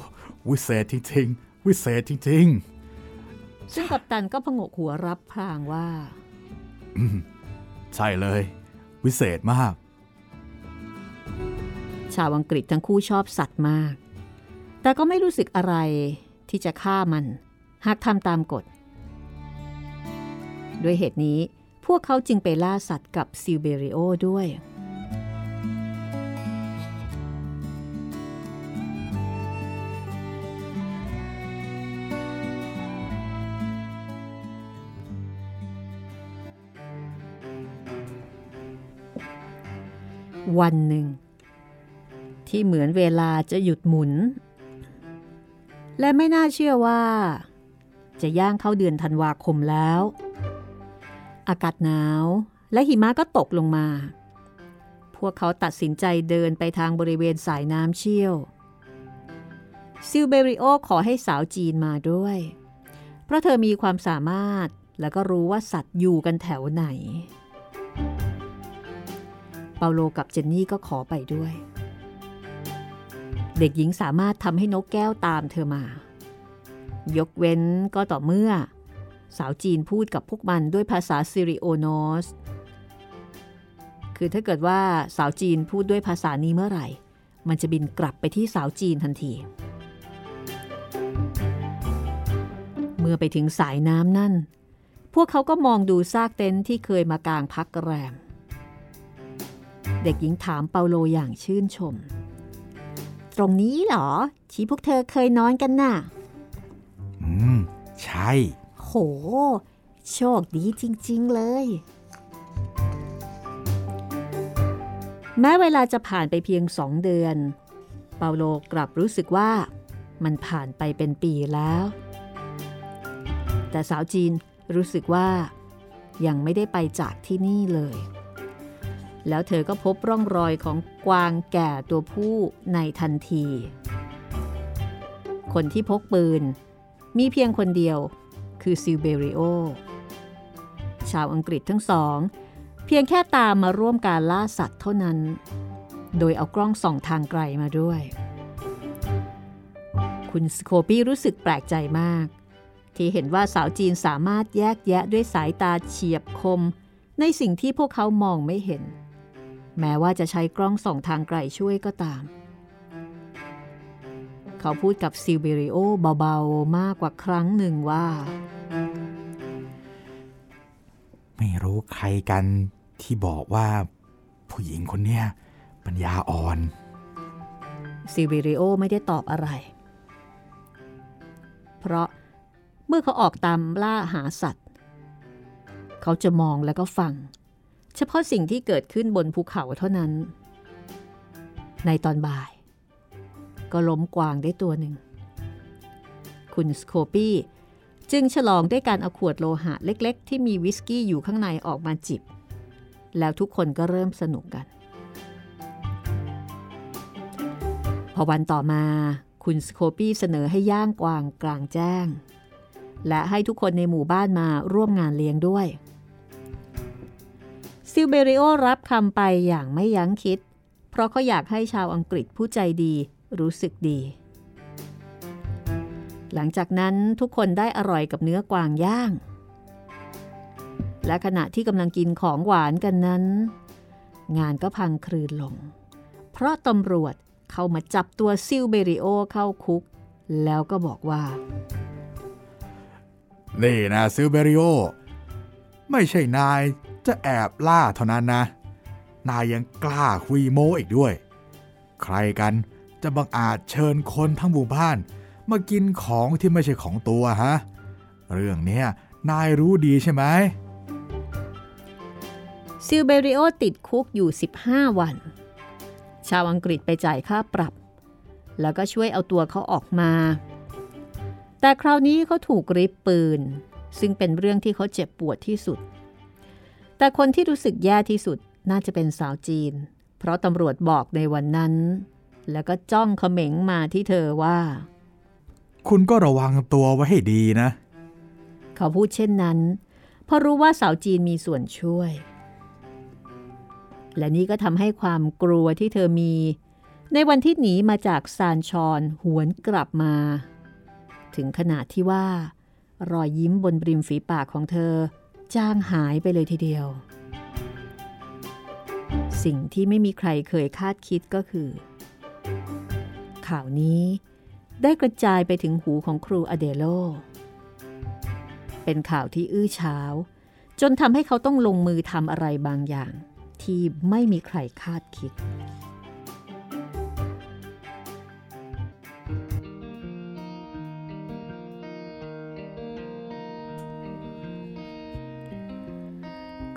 วิเศษจริงๆ วิเศษจริงซึ่งกัปตันก็พงกหัวรับพรางว่าๆอืมใช่เลย วิเศษมาก ชาวอังกฤษทั้งคู่ชอบสัตว์มาก แต่ก็ไม่รู้สึกอะไรที่จะฆ่ามัน หากทำตามกฎ ด้วยเหตุนี้พวกเขาจึงไปล่าสัตว์กับซิลเบริโอด้วย วันหนึ่ง ที่เหมือนเวลาจะหยุดหมุน และไม่น่าเชื่อว่า จะย่างเข้าเดือนธันวาคมแล้ว อากาศหนาวและหิมะก็ตกลงมา พวกเขาตัดสินใจเดินไปทางบริเวณสายน้ำเชี่ยว ซิลเบริโอขอให้สาวจีนมาด้วย เพราะเธอมีความสามารถและก็รู้ว่าสัตว์อยู่กันแถวไหน เปาโลกับเจนนี่ก็ขอไปด้วย เด็กหญิงสามารถทำให้นกแก้วตามเธอมา ยกเว้นก็ต่อเมื่อ สาวจีนพูดกับพวกมันด้วยภาษาซิริโอนอส คือถ้าเกิดว่าสาวจีนพูดด้วยภาษานี้เมื่อไหร่ มันจะบินกลับไปที่สาวจีนทันที เมื่อไปถึงสายน้ำนั่น พวกเขาก็มองดูซากเต็นท์ที่เคยมากางพักแรม เด็กหญิงถามเปาโลอย่างชื่นชม ตรงนี้เหรอ ที่พวกเธอเคยนอนกันน่ะ อืม ใช่ โห โชคดีจริง ๆ เลย แม้เวลาจะผ่านไปเพียงสองเดือน เปาโลกลับรู้สึกว่า มันผ่านไปเป็นปีแล้ว แต่สาวจีนรู้สึกว่ายังไม่ได้ไปจากที่นี่เลย แล้วเธอก็พบร่องรอยของกวางแก่ตัวผู้ในทันที คนที่พกปืน มีเพียงคนเดียวคือซิลเบริโอ ชาวอังกฤษทั้งสอง เพียงแค่ตามมาร่วมการล่าสัตว์เท่านั้น โดยเอากล้องส่องทางไกลมาด้วย คุณสโคปี้รู้สึกแปลกใจมาก ที่เห็นว่าสาวจีนสามารถแยกแยะด้วยสายตาเฉียบคม ในสิ่งที่พวกเขามองไม่เห็น แม้ว่าจะใช้กล้องส่องทางไกลช่วยก็ตาม เขาพูดกับซิลเบริโอเบาๆ มากกว่าครั้งหนึ่งว่า ไม่รู้ใครกันที่บอกว่า ผู้หญิงคนเนี้ยปัญญาอ่อนซิลเบริโอไม่ได้ตอบอะไร เพราะเมื่อเขาออกตามล่าหาสัตว์ เขาจะมองแล้วก็ฟัง เฉพาะสิ่งที่เกิดขึ้นบนภูเขาเท่านั้น ในตอนบ่าย ก็ล้มกวางได้ตัวหนึ่ง คุณสโคปี้จึงฉลองด้วยการเอาขวดโลหะเล็ก ๆ ที่มีวิสกี้อยู่ข้างในออกมาจิบ แล้วทุกคนก็เริ่มสนุกกัน พอวันต่อมาคุณสโคปี้เสนอให้ย่างกวางกลางแจ้ง และให้ทุกคนในหมู่บ้านมาร่วมงานเลี้ยงด้วย ซิลเบริโอรับคำไปอย่างไม่ยั้งคิด เพราะเขาอยากให้ชาวอังกฤษผู้ใจดีรู้สึกดี หลังจากนั้นทุกคนได้อร่อยกับเนื้อกวางย่าง และขณะที่กำลังกินของหวานกันนั้น งานก็พังครืนลง เพราะตำรวจเข้ามาจับตัวซิลเบริโอเข้าคุก แล้วก็บอกว่า นี่นะซิลเบริโอ ไม่ใช่นาย จะแอบล่าเท่านั้นนะ นายยังกล้าคุยโม้อีกด้วย ใครกันจะบังอาจเชิญคนทั้งหมู่บ้าน มากินของที่ไม่ใช่ของตัวฮะ เรื่องเนี้ยนายรู้ดีใช่ไหมซิลเบริโอติดคุกอยู่ 15 วัน ชาวอังกฤษไปจ่ายค่าปรับ แล้วก็ช่วยเอาตัวเขาออกมา แต่คราวนี้เขาถูกริบปืน ซึ่งเป็นเรื่องที่เขาเจ็บปวดที่สุด แต่คนที่รู้สึกแย่ที่สุดน่าจะเป็นสาวจีน เพราะตำรวจบอกในวันนั้น แล้วก็จ้องเขม็งมาที่เธอว่า คุณก็ระวังตัวไว้ให้ดีนะ เขาพูดเช่นนั้น เพราะรู้ว่าสาวจีนมีส่วนช่วย และนี่ก็ทำให้ความกลัวที่เธอมี ในวันที่หนีมาจากซานชอนหวนกลับมา ถึงขนาดที่ว่ารอยยิ้มบนบริมฝีปากของเธอ จางหายไปเลยทีเดียว สิ่งที่ไม่มีใครเคยคาดคิดก็คือ ข่าวนี้ได้กระจายไปถึงหูของครูอเดโล เป็นข่าวที่อื้อเช้า จนทำให้เขาต้องลงมือทำอะไรบางอย่าง ที่ไม่มีใครคาดคิด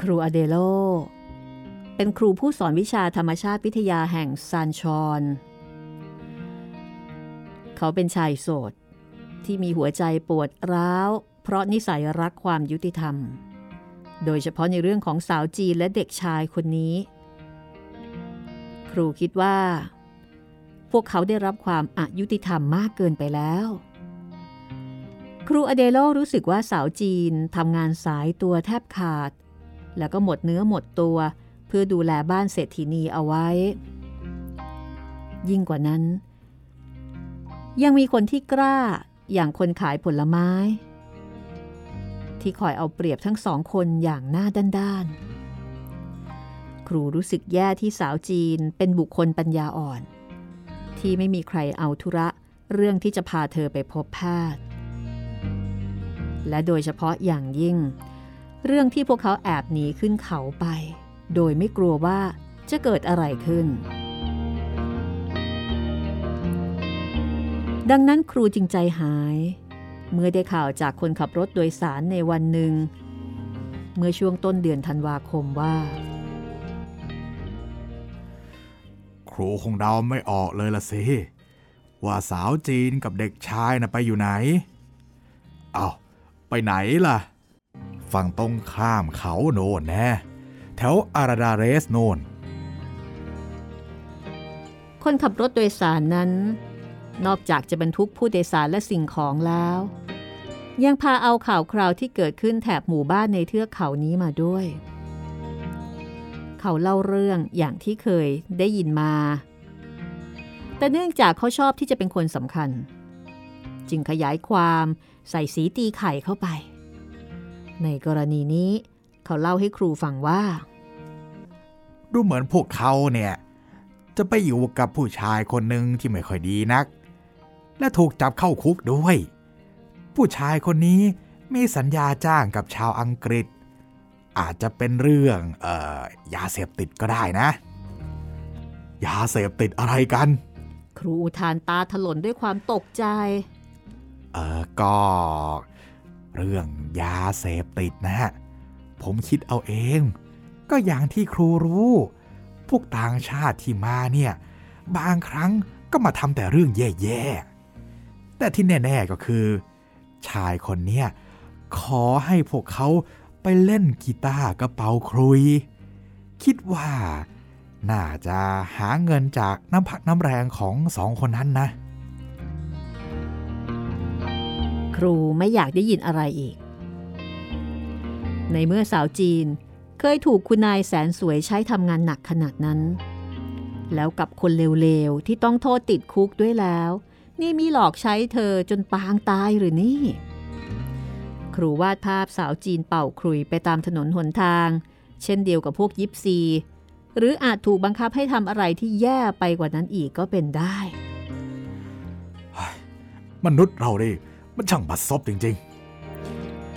ครูอเดโล เป็นครูผู้สอนวิชาธรรมชาติวิทยาแห่งซานชอน เขาเป็นชายโสด ที่มีหัวใจปวดร้าว เพราะนิสัยรักความยุติธรรม โดยเฉพาะในเรื่องของสาวจีนและเด็กชายคนนี้ ครูคิดว่า พวกเขาได้รับความอายุติธรรมมากเกินไปแล้วครูอเดโลรู้สึกว่าสาวจีนทำงานสายตัวแทบขาด แล้วก็หมดเนื้อหมดตัว เพื่อดูแลบ้านเศรษฐีนีเอาไว้ ยิ่งกว่านั้น ยังมีคนที่กล้าอย่างคนขายผลไม้ ที่คอยเอาเปรียบทั้งสองคนอย่างหน้าด้านๆ ครูรู้สึกแย่ที่สาวจีนเป็นบุคคลปัญญาอ่อน ที่ไม่มีใครเอาธุระเรื่องที่จะพาเธอไปพบแพทย์ และโดยเฉพาะอย่างยิ่ง เรื่องที่พวกเขาแอบหนีขึ้นเขาไป โดยไม่กลัวว่าจะเกิดอะไรขึ้น ดังนั้นครูจึงใจหาย เมื่อได้ข่าวจากคนขับรถโดยสารในวันหนึ่ง เมื่อช่วงต้นเดือนธันวาคมว่า ครูคงเดาไม่ออกเลยละสิว่าสาวจีนกับเด็กชายน่ะไปอยู่ไหน เอาไปไหนล่ะ ฝั่งตรงข้ามเขาโน่นแน่แถวอาราดาเรสโน่นคนขับรถโดยสารนั้น นอกจากจะบรรทุกผู้โดยสารและสิ่งของแล้ว ยังพาเอาข่าวคราวที่เกิดขึ้นแถบหมู่บ้านในเทือกเขานี้มาด้วย เขาเล่าเรื่องอย่างที่เคยได้ยินมา แต่เนื่องจากเขาชอบที่จะเป็นคนสำคัญ จึงขยายความใส่สีตีไข่เข้าไป ในกรณีนี้เขาเล่าให้ครูฟังว่า ดูเหมือนพวกเขาเนี่ย จะไปอยู่กับผู้ชายคนหนึ่งที่ไม่ค่อยดีนัก และถูกจับเข้าคุกด้วย ผู้ชายคนนี้มีสัญญาจ้างกับชาวอังกฤษ อาจจะเป็นเรื่องเอ่อยาเสพติดก็ได้นะ ยาเสพติดอะไรกัน ครูอุทานตาถลนด้วยความตกใจ เออก็เรื่อง ยาเสพติดนะฮะ ผมคิดเอาเอง ก็อย่างที่ครูรู้ พวกต่างชาติที่มาเนี่ย บางครั้งก็มาทำแต่เรื่องแย่ๆ แต่ที่แน่ๆก็คือ ชายคนเนี้ยขอให้พวกเขาไปเล่นกีตาร์กระเป๋าครุย คิดว่าน่าจะหาเงินจากน้ำพักน้ำแรงของสองคนนั้นนะ ครูไม่อยากได้ยินอะไรอีก ในเมื่อสาวจีน เคยถูกคุณนายแสนสวยใช้ทำงานหนักขนาดนั้น แล้วกับคนเลวๆ ที่ต้องโทษติดคุกด้วยแล้ว นี่มีหลอกใช้เธอจนปางตายหรือนี่ ครูวาดภาพสาวจีนเป่าครุยไปตามถนนหนทาง เช่นเดียวกับพวกยิปซี หรืออาจถูกบังคับให้ทำอะไรที่แย่ไปกว่านั้นอีกก็เป็นได้ มนุษย์เราดิมันช่างบัดซบจริง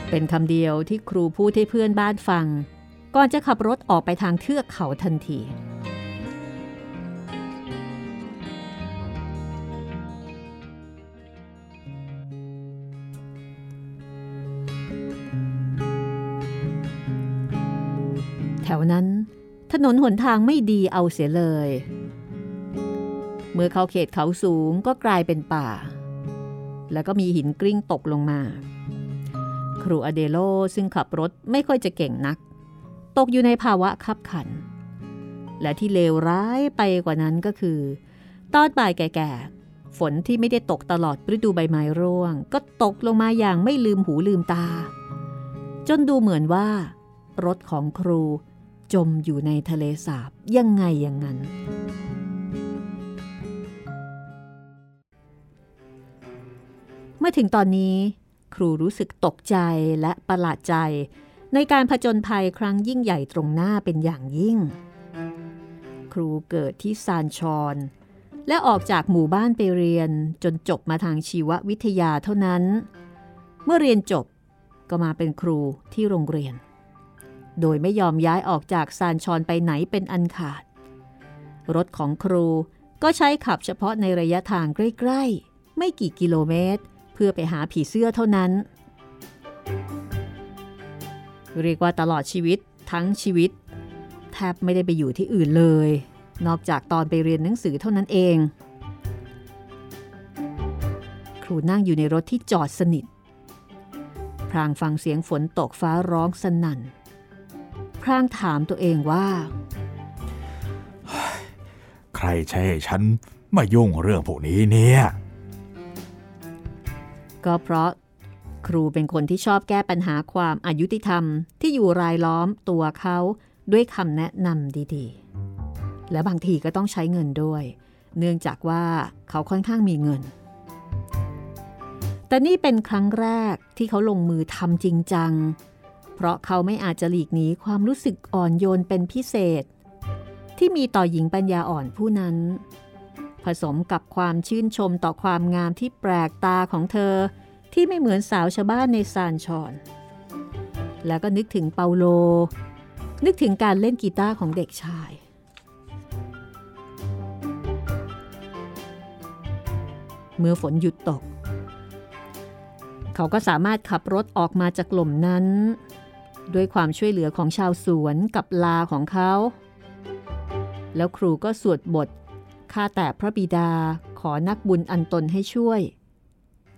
เป็นคำเดียวที่ครูพูดให้เพื่อนบ้านฟัง ก่อนจะขับรถออกไปทางเทือกเขาทันที แถวนั้นถนนหนทางไม่ดีเอาเสียเลย เมื่อเขาเขตเขาสูงก็กลายเป็นป่า แล้วก็มีหินกลิ้งตกลงมา ครูอเดโลซึ่งขับรถไม่ค่อยจะเก่งนัก ตกอยู่ในภาวะคับขัน และที่เลวร้ายไปกว่านั้นก็คือ ตอนบ่ายแก่ๆ ฝนที่ไม่ได้ตกตลอดฤดูใบไม้ร่วง ก็ตกลงมาอย่างไม่ลืมหูลืมตา จนดูเหมือนว่า รถของครูจมอยู่ในทะเลสาบยังไงอย่างนั้นเมื่อถึงตอนนี้ ครูรู้สึกตกใจและประหลาดใจ ในการผจญภัยครั้งยิ่งใหญ่ตรงหน้าเป็นอย่างยิ่ง ครูเกิดที่ซานชอนและออกจากหมู่บ้านไปเรียนจนจบมาทางชีววิทยาเท่านั้น เมื่อเรียนจบก็มาเป็นครูที่โรงเรียน โดยไม่ยอมย้ายออกจากซานชอนไปไหนเป็นอันขาด รถของครูก็ใช้ขับเฉพาะในระยะทางใกล้ ๆ ไม่กี่กิโลเมตร เพื่อไปหาผีเสื้อเท่านั้น เรียกว่าตลอดชีวิตทั้งชีวิต แทบไม่ได้ไปอยู่ที่อื่นเลย นอกจากตอนไปเรียนหนังสือเท่านั้นเอง ครูนั่งอยู่ในรถที่จอดสนิท พรางฟังเสียงฝนตกฟ้าร้องสนั่น พรางถามตัวเองว่า ใครใช่ฉันมายุ่งเรื่องพวกนี้เนี่ย ก็เพราะครูเป็นคนที่ชอบแก้ปัญหาความอายุติธรรม ที่อยู่รายล้อมตัวเขาด้วยคำแนะนำดีๆ และบางทีก็ต้องใช้เงินด้วย เนื่องจากว่าเขาค่อนข้างมีเงิน แต่นี่เป็นครั้งแรกที่เขาลงมือทำจริงจัง เพราะเขาไม่อาจจะหลีกหนีความรู้สึกอ่อนโยนเป็นพิเศษ ที่มีต่อหญิงปัญญาอ่อนผู้นั้น ผสมกับความชื่นชมต่อความงามที่แปลกตาของเธอ ที่ไม่เหมือนสาวชาวบ้านในซานชอน แล้วก็นึกถึงเปาโล นึกถึงการเล่นกีตาร์ของเด็กชาย เมื่อฝนหยุดตก เขาก็สามารถขับรถออกมาจากกลุ่มนั้น ด้วยความช่วยเหลือของชาวสวนกับลาของเขา แล้วครูก็สวดบท ข้าแต่พระบิดาขอนักบุญอันตนให้ช่วย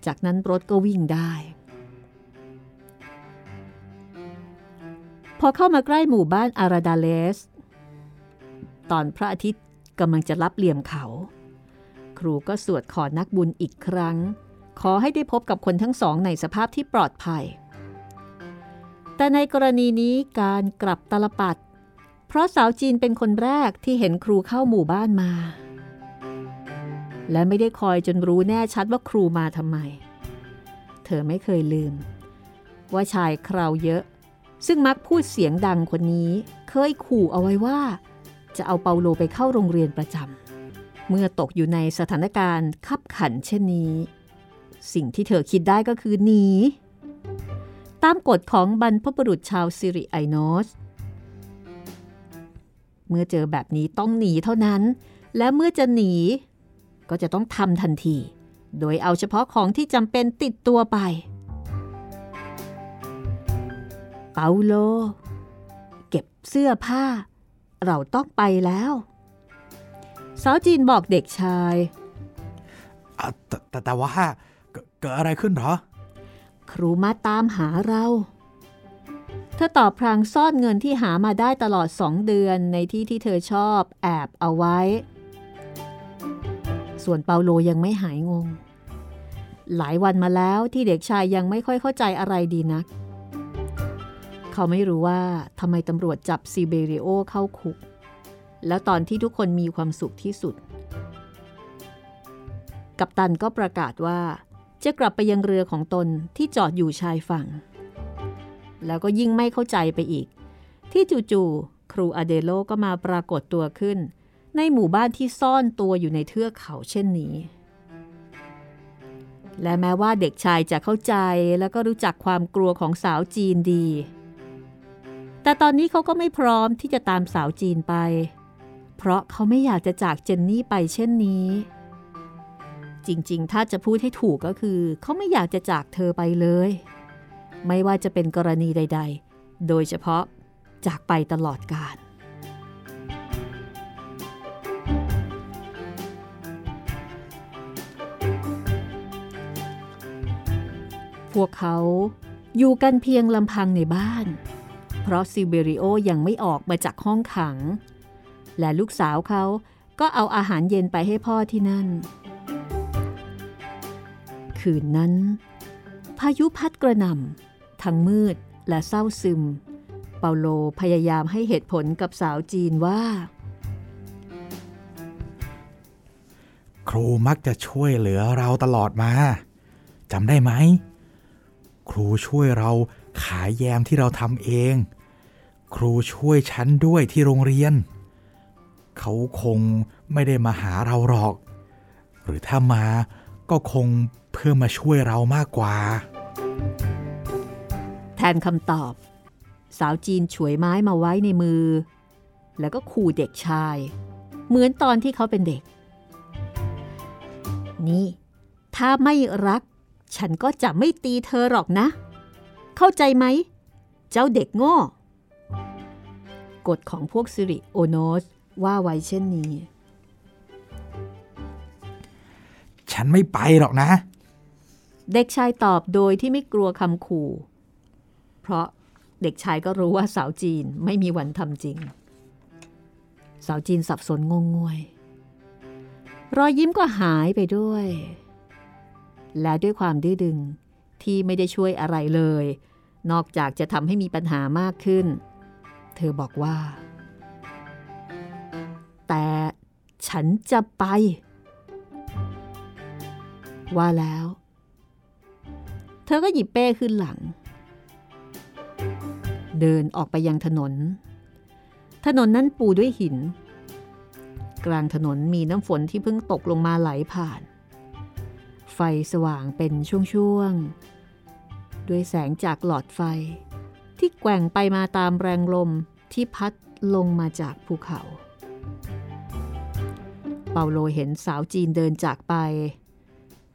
จากนั้นรถก็วิ่งได้ พอเข้ามาใกล้หมู่บ้านอาราดาเลส ตอนพระอาทิตย์กำลังจะรับเหลี่ยมเขา ครูก็สวดขอนักบุญอีกครั้ง ขอให้ได้พบกับคนทั้งสองในสภาพที่ปลอดภัย แต่ในกรณีนี้การกลับตลปัดเพราะสาวจีนเป็นคนแรกที่เห็นครูเข้าหมู่บ้านมา และไม่ได้คอยจนรู้แน่ชัดว่าครูมาทำไม เธอไม่เคยลืม ว่าชายคราวเยอะ ซึ่งมักพูดเสียงดังคนนี้ เคยขู่เอาไว้ว่า จะเอาเปาโลไปเข้าโรงเรียนประจำเมื่อตกอยู่ในสถานการณ์ขับขันเช่นนี้ สิ่งที่เธอคิดได้ก็คือหนีตามกฎของบรรพบุรุษชาวซิริไอโนสเมื่อเจอแบบนี้ต้องหนีเท่านั้น และเมื่อจะหนี ก็จะต้องทำทันที โดยเอาเฉพาะของที่จำเป็นติดตัวไป เปาโล เก็บเสื้อผ้า เราต้องไปแล้วสาวจีนบอกเด็กชายอะแต่แต่แต่ว่าเกิดเกิดอะไรขึ้นเหรอ ครูมาตามหาเรา เธอตอบพรางซ่อนเงินที่หามาได้ตลอดสองเดือนในที่ที่เธอชอบแอบเอาไว้ ส่วนเปาโลยังไม่หายงง หลายวันมาแล้วที่เด็กชายยังไม่ค่อยเข้าใจอะไรดีนัก เขาไม่รู้ว่าทำไมตำรวจจับซีเบริโอเข้าคุก แล้วตอนที่ทุกคนมีความสุขที่สุด กัปตันก็ประกาศว่าจะกลับไปยังเรือของตนที่จอดอยู่ชายฝั่ง แล้วก็ยิ่งไม่เข้าใจไปอีก ที่จู่ๆครูอเดโลก็มาปรากฏตัวขึ้น ในหมู่บ้านที่ซ่อนตัวอยู่ในเทือกเขาเช่นนี้ และแม้ว่าเด็กชายจะเข้าใจแล้วก็รู้จักความกลัวของสาวจีนดี แต่ตอนนี้เขาก็ไม่พร้อมที่จะตามสาวจีนไป เพราะเขาไม่อยากจะจากเจนนี่ไปเช่นนี้ จริงๆ ถ้าจะพูดให้ถูกก็คือ เขาไม่อยากจะจากเธอไปเลย ไม่ว่าจะเป็นกรณีใด ๆ โดยเฉพาะจากไปตลอดกาล พวกเขาอยู่กันเพียงลำพังในบ้าน เพราะซิเบริโอยังไม่ออกมาจากห้องขัง และลูกสาวเขาก็เอาอาหารเย็นไปให้พ่อที่นั่น คืนนั้น พายุพัดกระหน่ำทั้งมืดและเศร้าซึม เปาโลพยายามให้เหตุผลกับสาวจีนว่า ครูมักจะช่วยเหลือเราตลอดมาจำได้ไหม ครูช่วยเราขายแยมที่เราทำเอง ครูช่วยฉันด้วยที่โรงเรียน เขาคงไม่ได้มาหาเราหรอก หรือถ้ามาก็คงเพื่อมาช่วยเรามากกว่า แทนคำตอบ สาวจีนฉวยไม้มาไว้ในมือ แล้วก็ขู่เด็กชาย เหมือนตอนที่เขาเป็นเด็ก นี่ ถ้าไม่รัก ฉันก็จะไม่ตีเธอหรอกนะ เข้าใจไหม เจ้าเด็กโง่กฎของพวกสิริโอโนสว่าไว้เช่นนี้ ฉันไม่ไปหรอกนะ เด็กชายตอบโดยที่ไม่กลัวคำขู่ เพราะเด็กชายก็รู้ว่าสาวจีนไม่มีวันทำจริง สาวจีนสับสนงงงวย รอยยิ้มก็หายไปด้วย และด้วยความดื้อดึงที่ไม่ได้ช่วยอะไรเลย นอกจากจะทำให้มีปัญหามากขึ้น เธอบอกว่า แต่ฉันจะไป ว่าแล้ว เธอก็หยิบเป้ขึ้นหลัง เดินออกไปยังถนน ถนนนั้นปูด้วยหิน กลางถนนมีน้ำฝนที่เพิ่งตกลงมาไหลผ่าน ไฟสว่างเป็นช่วงๆ ด้วยแสงจากหลอดไฟ ที่แกว่งไปมาตามแรงลมที่พัดลงมาจากภูเขา เปาโลเห็นสาวจีนเดินจากไป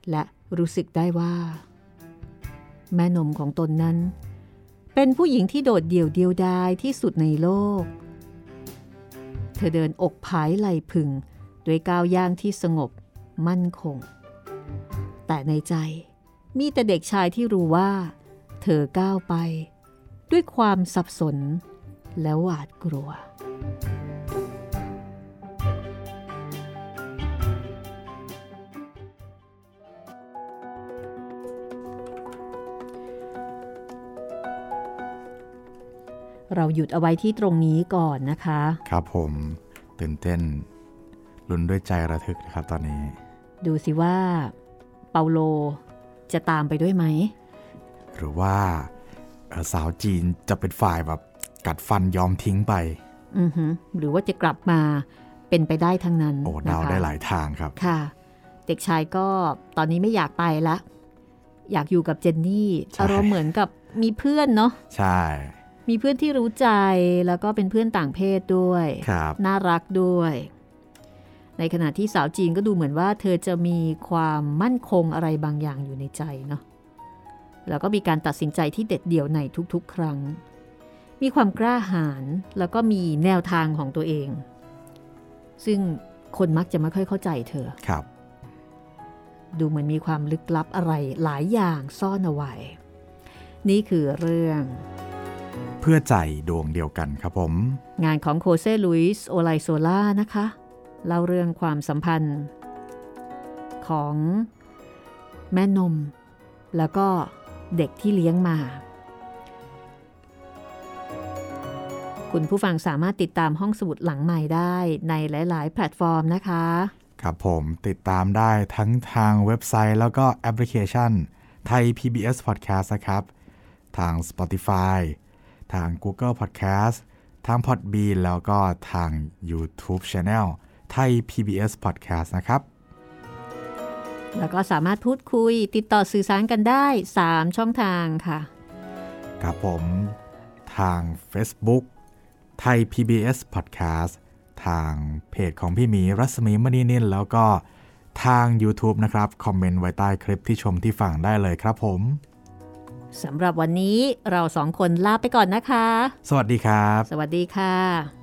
และรู้สึกได้ว่า แม่นมของตนนั้น เป็นผู้หญิงที่โดดเดี่ยวเดียวดายที่สุดในโลก เธอเดินอกผายไหลพึง ด้วยก้าวย่างที่สงบมั่นคง แต่ในใจ มีแต่เด็กชายที่รู้ว่า เธอก้าวไป ด้วยความสับสน และหวาดกลัว เราหยุดเอาไว้ที่ตรงนี้ก่อนนะคะ ครับผมตื่นเต้นลุ้นด้วยใจระทึกนะครับตอนนี้ ดูสิว่า เปาโลจะตามไปด้วยไหม หรือว่าเอ่อสาวจีนจะเป็นฝ่ายแบบกัดฟันยอมทิ้งไป อือหือหรือว่าจะกลับมาเป็นไปได้ทั้งนั้น โอ้เดานะคะได้หลายทางครับ ค่ะ เด็กชายก็ตอนนี้ไม่อยากไปละ อยากอยู่กับเจนนี่ใช่อารมณ์เหมือนกับมีเพื่อนเนาะ ใช่ มีเพื่อนที่รู้ใจแล้วก็เป็นเพื่อนต่างเพศด้วยครับน่ารักด้วย ในขณะที่สาวจีนก็ดูเหมือนว่า เธอจะมีความมั่นคงอะไรบางอย่างอยู่ในใจเนาะ แล้วก็มีการตัดสินใจที่เด็ดเดี่ยวในทุกๆ ครั้ง มีความกล้าหาญแล้วก็มีแนวทางของตัวเอง ซึ่งคนมักจะไม่ค่อยเข้าใจเธอ ครับ ดูเหมือนมีความลึกลับอะไรหลายอย่างซ่อนเอาไว้ นี่คือเรื่อง เพื่อใจดวงเดียวกันครับผม งานของโคเซลุยส์โอไลโซล่านะคะ เล่าเรื่องความสัมพันธ์ ของแม่นม แล้วก็เด็กที่เลี้ยงมา คุณผู้ฟังสามารถติดตามห้องสมุดหลังใหม่ได้ในหลาย ๆ แพลตฟอร์มนะคะ ครับผมติดตามได้ทั้งทางเว็บไซต์แล้วก็แอปพลิเคชันไทย PBS Podcast นะครับ ทาง Spotify ทาง Google Podcast ทาง Podbean แล้วก็ทาง YouTube Channel ไทย PBS Podcast นะครับ แล้วก็สามารถพูดคุยติดต่อสื่อสารกันได้ 3 ช่องทางค่ะ ครับผมทาง Facebook ไทย PBS Podcast ทางเพจของพี่หมีรัศมีมณีนินแล้วก็ทาง YouTube นะครับ คอมเมนต์ไว้ใต้คลิปที่ชมที่ฟังได้เลยครับผมสำหรับวันนี้เราสองคนลาไปก่อนนะคะ สวัสดีครับ สวัสดีค่ะ